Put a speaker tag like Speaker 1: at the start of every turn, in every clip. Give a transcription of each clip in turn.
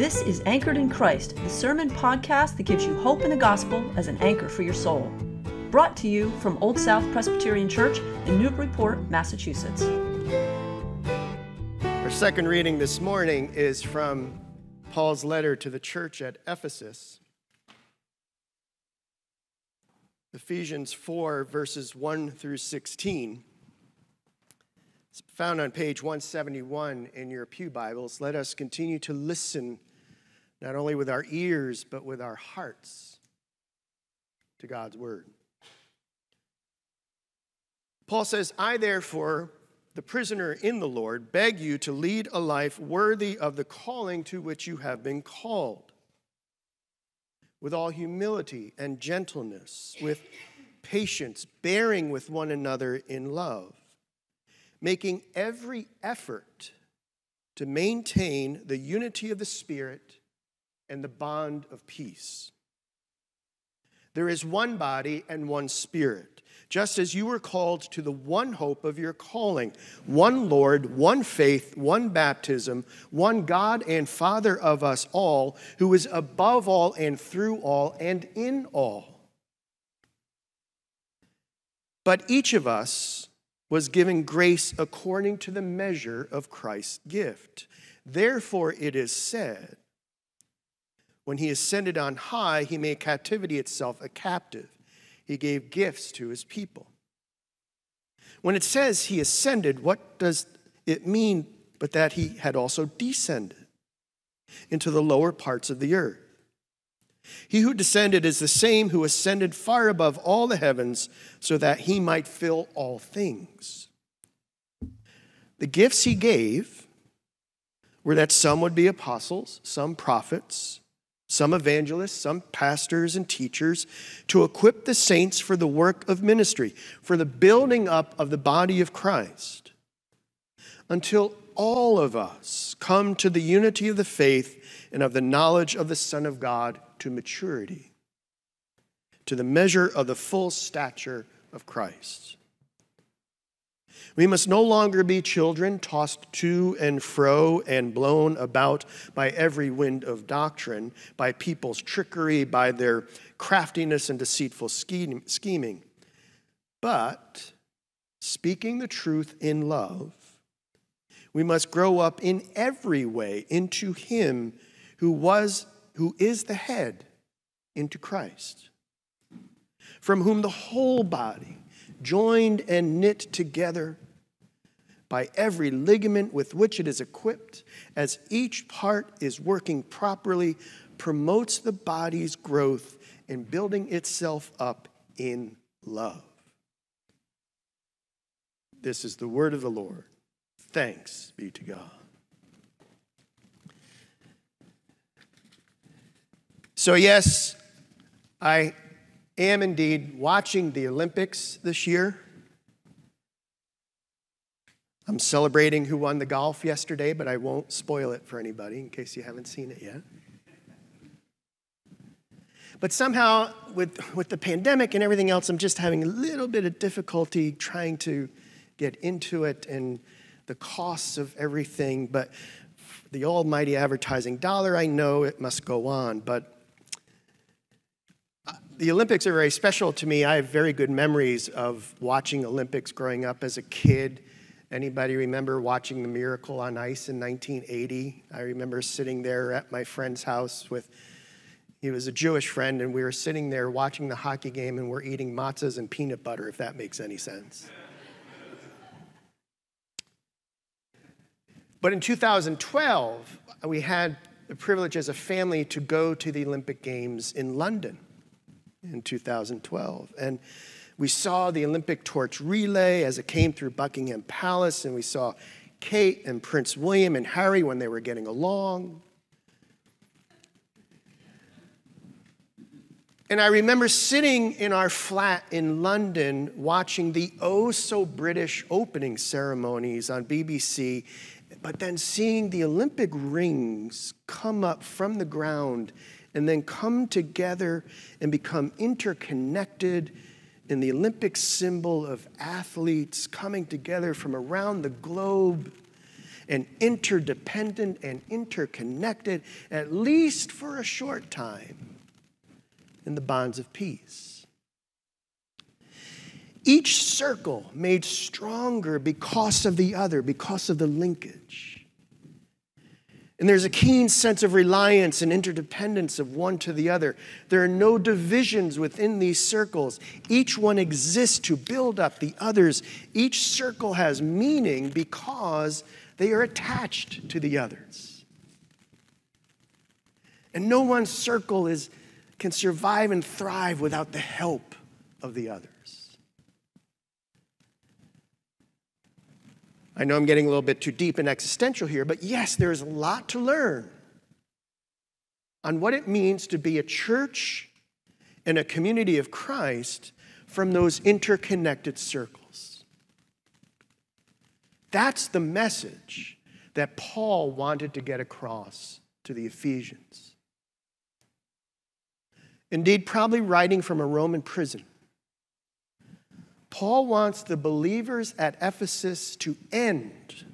Speaker 1: This is Anchored in Christ, the sermon podcast that gives you hope in the gospel as an anchor for your soul. Brought to you from Old South Presbyterian Church in Newburyport, Massachusetts.
Speaker 2: Our second reading this morning is from Paul's letter to the church at Ephesus. Ephesians 4, verses 1 through 16. It's found on page 171 in your Pew Bibles. Let us continue to listen, not only with our ears, but with our hearts, to God's Word. Paul says, I therefore, the prisoner in the Lord, beg you to lead a life worthy of the calling to which you have been called, with all humility and gentleness, with patience, bearing with one another in love making every effort to maintain the unity of the Spirit and the bond of peace. There is one body and one Spirit, just as you were called to the one hope of your calling one Lord, one faith, one baptism, one God and Father of us all, who is above all and through all and in all. But each of us, was given grace according to the measure of Christ's gift. Therefore, it is said, when he ascended on high, he made captivity itself a captive. He gave gifts to his people. When it says he ascended, what does it mean but that he had also descended into the lower parts of the earth? He who descended is the same who ascended far above all the heavens so that he might fill all things. The gifts he gave were that some would be apostles, some prophets, some evangelists, some pastors and teachers, to equip the saints for the work of ministry, for the building up of the body of Christ, until all of us come to the unity of the faith and of the knowledge of the Son of God to maturity, to the measure of the full stature of Christ. We must no longer be children tossed to and fro and blown about by every wind of doctrine, by people's trickery, by their craftiness and deceitful scheming. But speaking the truth in love, we must grow up in every way into Him who was who is the head into Christ, from whom the whole body, joined and knit together by every ligament with which it is equipped, as each part is working properly, promotes the body's growth in building itself up in love. This is the word of the Lord. Thanks be to God. So, yes, I am indeed watching the Olympics this year. I'm celebrating who won the golf yesterday, but I won't spoil it for anybody in case you haven't seen it yet. But somehow, with, with the pandemic and everything else, I'm just having a little bit of difficulty trying to get into it and the costs of everything. But the almighty advertising dollar, I know it must go on. But the Olympics are very special to me. I have very good memories of watching Olympics growing up as a kid. Anybody remember watching the Miracle on Ice in 1980? I remember sitting there at my friend's house with, he was a Jewish friend, and we were sitting there watching the hockey game and we're eating matzahs and peanut butter, if that makes any sense. But in 2012, we had the privilege as a family to go to the Olympic Games in London in 2012. And we saw the Olympic torch relay as it came through Buckingham Palace, and we saw Kate and Prince William and Harry when they were getting along. And I remember sitting in our flat in London watching the oh so British opening ceremonies on BBC, but then seeing the Olympic rings come up from the ground and then come together and become interconnected in the Olympic symbol of athletes coming together from around the globe. and interdependent and interconnected, at least for a short time, in the bonds of peace. Each circle made stronger because of the other, because of the linkage. And there's a keen sense of reliance and interdependence of one to the other. There are no divisions within these circles. Each one exists to build up the others. Each circle has meaning because they are attached to the others. And no one circle is, can survive and thrive without the help of the other. I know I'm getting a little bit too deep and existential here, but yes, there's a lot to learn on what it means to be a church and a community of Christ from those interconnected circles. That's the message that Paul wanted to get across to the Ephesians. Indeed, probably writing from a Roman prison. Paul wants the believers at Ephesus to end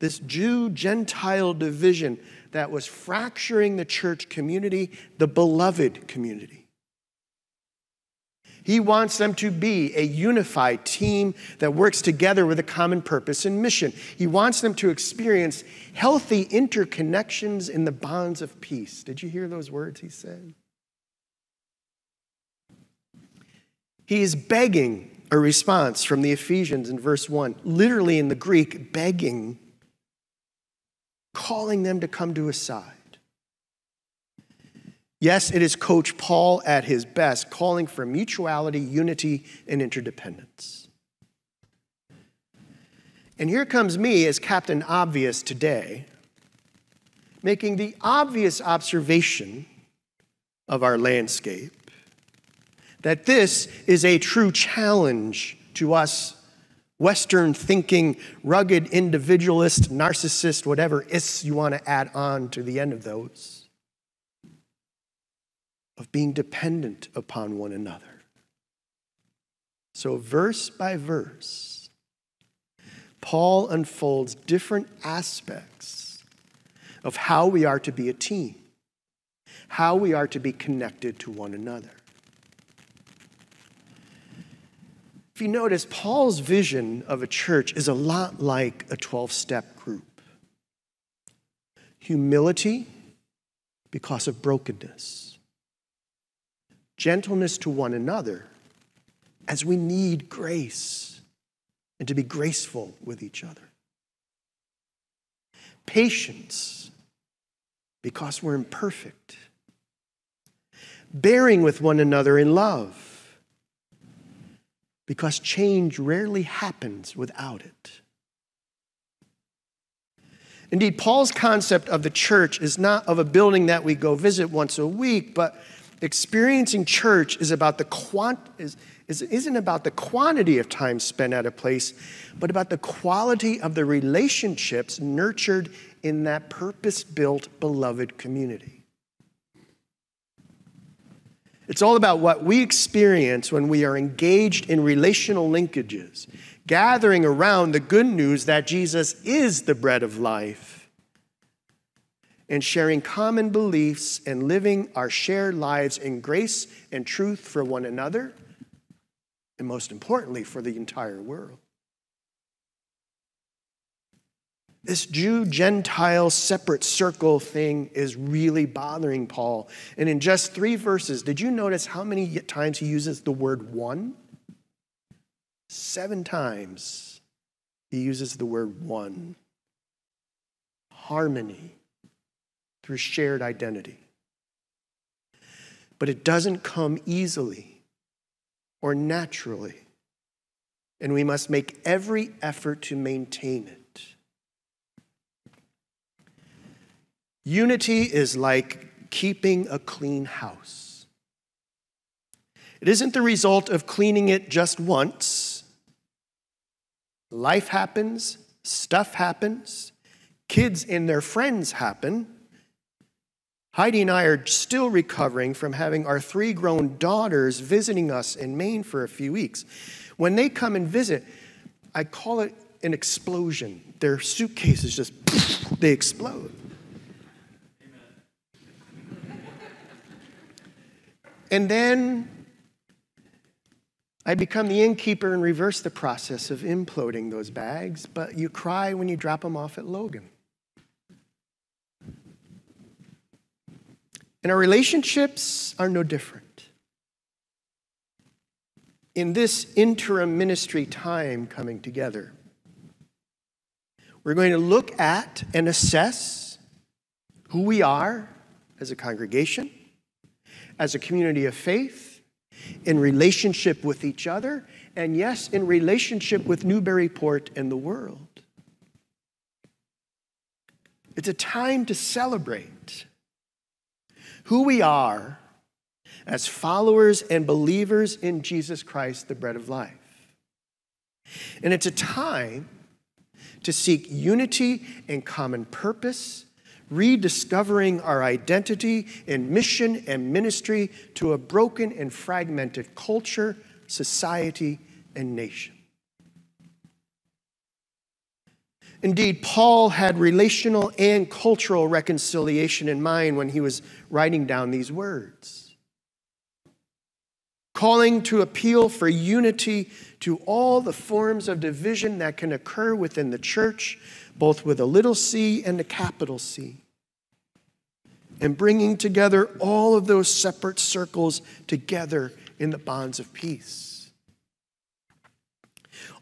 Speaker 2: this Jew Gentile division that was fracturing the church community, the beloved community. He wants them to be a unified team that works together with a common purpose and mission. He wants them to experience healthy interconnections in the bonds of peace. Did you hear those words he said? He is begging a response from the Ephesians in verse 1, literally in the Greek, begging, calling them to come to his side. Yes, it is Coach Paul at his best, calling for mutuality, unity, and interdependence. And here comes me as Captain Obvious today, making the obvious observation of our landscape that this is a true challenge to us Western thinking, rugged individualist, narcissist, whatever is you want to add on to the end of those, of being dependent upon one another. So, verse by verse, Paul unfolds different aspects of how we are to be a team, how we are to be connected to one another. If you notice, Paul's vision of a church is a lot like a 12 step group. Humility because of brokenness, gentleness to one another as we need grace and to be graceful with each other, patience because we're imperfect, bearing with one another in love because change rarely happens without it. Indeed, Paul's concept of the church is not of a building that we go visit once a week, but experiencing church is about the quant is, is, isn't about the quantity of time spent at a place, but about the quality of the relationships nurtured in that purpose-built, beloved community. It's all about what we experience when we are engaged in relational linkages, gathering around the good news that Jesus is the bread of life, and sharing common beliefs and living our shared lives in grace and truth for one another, and most importantly, for the entire world. This Jew Gentile separate circle thing is really bothering Paul. And in just three verses, did you notice how many times he uses the word one? Seven times he uses the word one. Harmony through shared identity. But it doesn't come easily or naturally. And we must make every effort to maintain it. Unity is like keeping a clean house. It isn't the result of cleaning it just once. Life happens, stuff happens, kids and their friends happen. Heidi and I are still recovering from having our three grown daughters visiting us in Maine for a few weeks. When they come and visit, I call it an explosion their suitcases just, they explode. And then I become the innkeeper and reverse the process of imploding those bags, but you cry when you drop them off at Logan. And our relationships are no different. In this interim ministry time coming together, we're going to look at and assess who we are as a congregation, as a community of faith, in relationship with each other, and yes, in relationship with Newburyport and the world. It's a time to celebrate who we are as followers and believers in Jesus Christ, the bread of life. And it's a time to seek unity and common purpose, rediscovering our identity in mission and ministry to a broken and fragmented culture, society, and nation. Indeed, Paul had relational and cultural reconciliation in mind when he was writing down these words. Calling to appeal for unity to all the forms of division that can occur within the church, both with a little c and a capital C. And bringing together all of those separate circles together in the bonds of peace.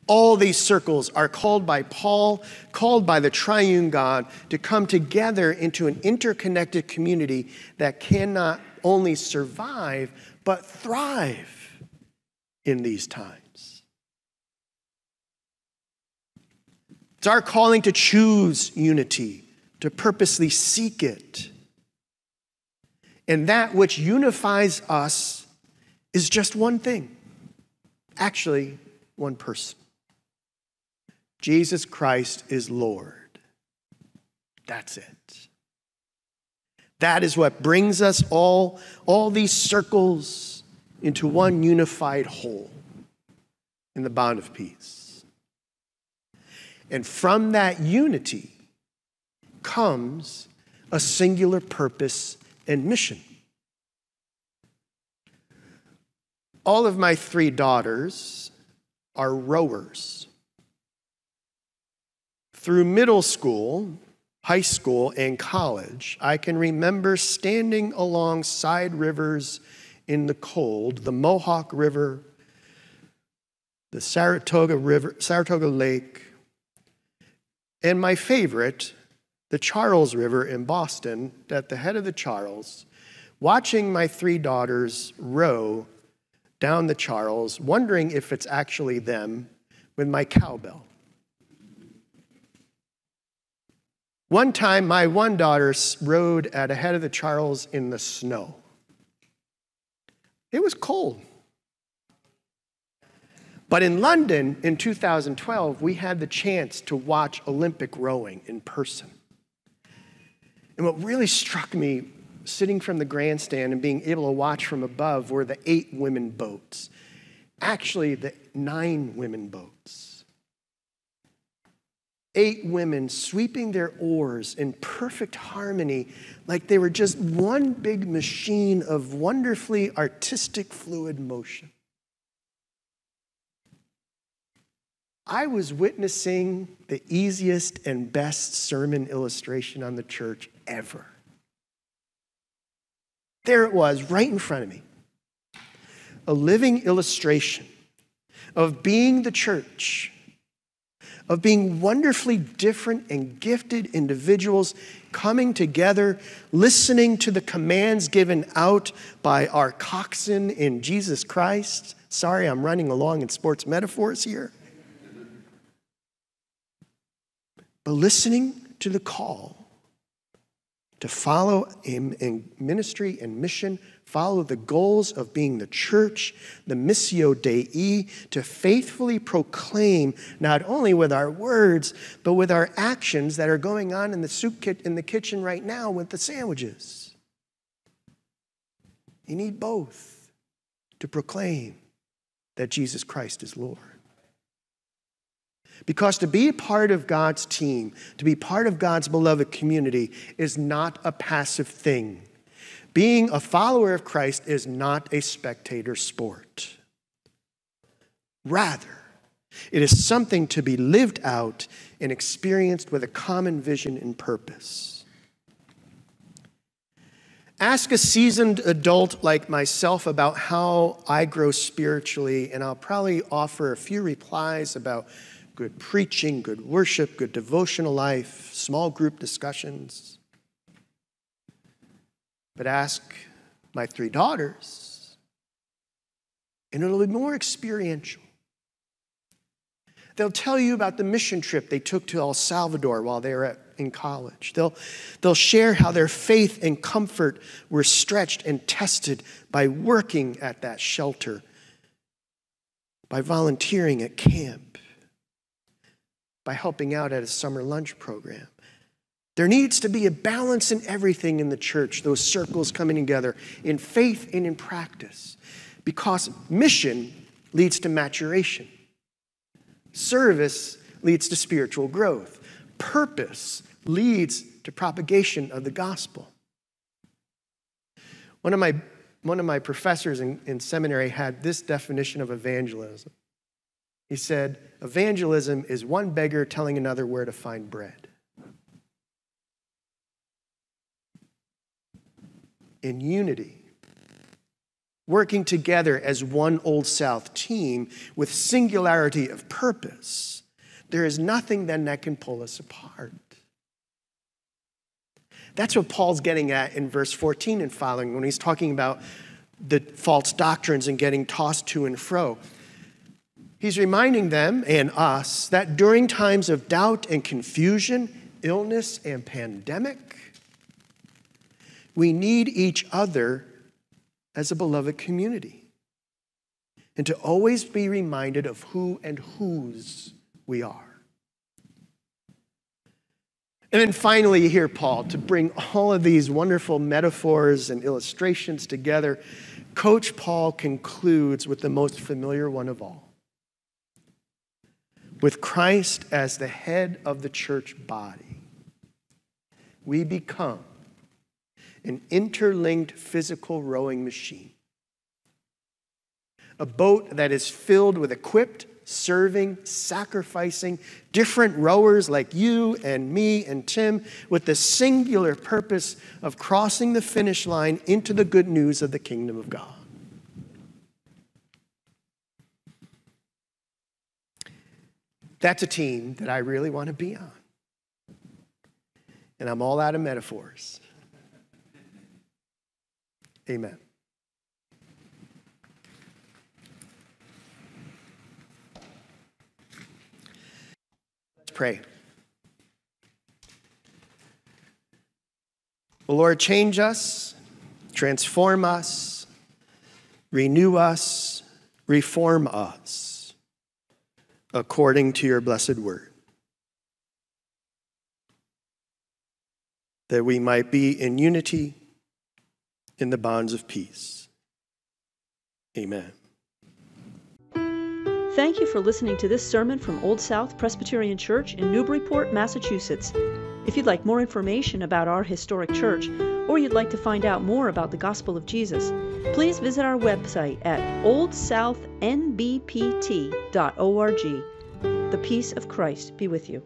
Speaker 2: All these circles are called by Paul, called by the triune God, to come together into an interconnected community that cannot only survive, but thrive in these times. It's our calling to choose unity, to purposely seek it. And that which unifies us is just one thing actually, one person. Jesus Christ is Lord. That's it. That is what brings us all, all these circles into one unified whole in the bond of peace. And from that unity comes a singular purpose and mission. All of my three daughters are rowers. Through middle school, high school, and college, I can remember standing alongside rivers in the cold, the Mohawk River, the Saratoga River, Saratoga Lake, and my favorite, the Charles River in Boston, at the head of the Charles, watching my three daughters row down the Charles, wondering if it's actually them with my cowbell. One time, my one daughter rowed at the head of the Charles in the snow. It was cold. But in London in 2012, we had the chance to watch Olympic rowing in person. And what really struck me sitting from the grandstand and being able to watch from above were the eight women boats. Actually, the nine women boats eight women sweeping their oars in perfect harmony, like they were just one big machine of wonderfully artistic, fluid motion. I was witnessing the easiest and best sermon illustration on the church ever. There it was, right in front of me. A living illustration of being the church of being wonderfully different and gifted individuals coming together, listening to the commands given out by our coxswain in Jesus Christ. Sorry, I'm running along in sports metaphors here. But listening to the call to follow him in ministry and mission follow the goals of being the church, the Missio Dei, to faithfully proclaim not only with our words, but with our actions that are going on in the soup kit in the kitchen right now with the sandwiches. You need both to proclaim that Jesus Christ is Lord. Because to be part of God's team, to be part of God's beloved community, is not a passive thing. Being a follower of Christ is not a spectator sport. Rather, it is something to be lived out and experienced with a common vision and purpose. Ask a seasoned adult like myself about how I grow spiritually, and I'll probably offer a few replies about good preaching, good worship, good devotional life, small group discussions. But ask my three daughters, and it'll be more experiential. They'll tell you about the mission trip they took to El Salvador while they were at, in college. They'll, they'll share how their faith and comfort were stretched and tested by working at that shelter, by volunteering at camp, by helping out at a summer lunch program. There needs to be a balance in everything in the church, those circles coming together in faith and in practice, because mission leads to maturation. Service leads to spiritual growth. Purpose leads to propagation of the gospel. One of my, one of my professors in, in seminary had this definition of evangelism. He said, Evangelism is one beggar telling another where to find bread. In unity, working together as one Old South team with singularity of purpose, there is nothing then that can pull us apart. That's what Paul's getting at in verse 14 and following when he's talking about the false doctrines and getting tossed to and fro. He's reminding them and us that during times of doubt and confusion, illness and pandemic, we need each other as a beloved community. And to always be reminded of who and whose we are. And then finally, here, Paul to bring all of these wonderful metaphors and illustrations together. Coach Paul concludes with the most familiar one of all. With Christ as the head of the church body, we become an interlinked physical rowing machine. A boat that is filled with equipped, serving, sacrificing, different rowers like you and me and Tim with the singular purpose of crossing the finish line into the good news of the kingdom of God. That's a team that I really want to be on. And I'm all out of metaphors. Amen. Let's pray. The Lord, change us, transform us, renew us, reform us according to your blessed word. That we might be in unity in the bonds of peace. Amen.
Speaker 1: Thank you for listening to this sermon from Old South Presbyterian Church in Newburyport, Massachusetts. If you'd like more information about our historic church, or you'd like to find out more about the gospel of Jesus, please visit our website at oldsouthnbpt.org. The peace of Christ be with you.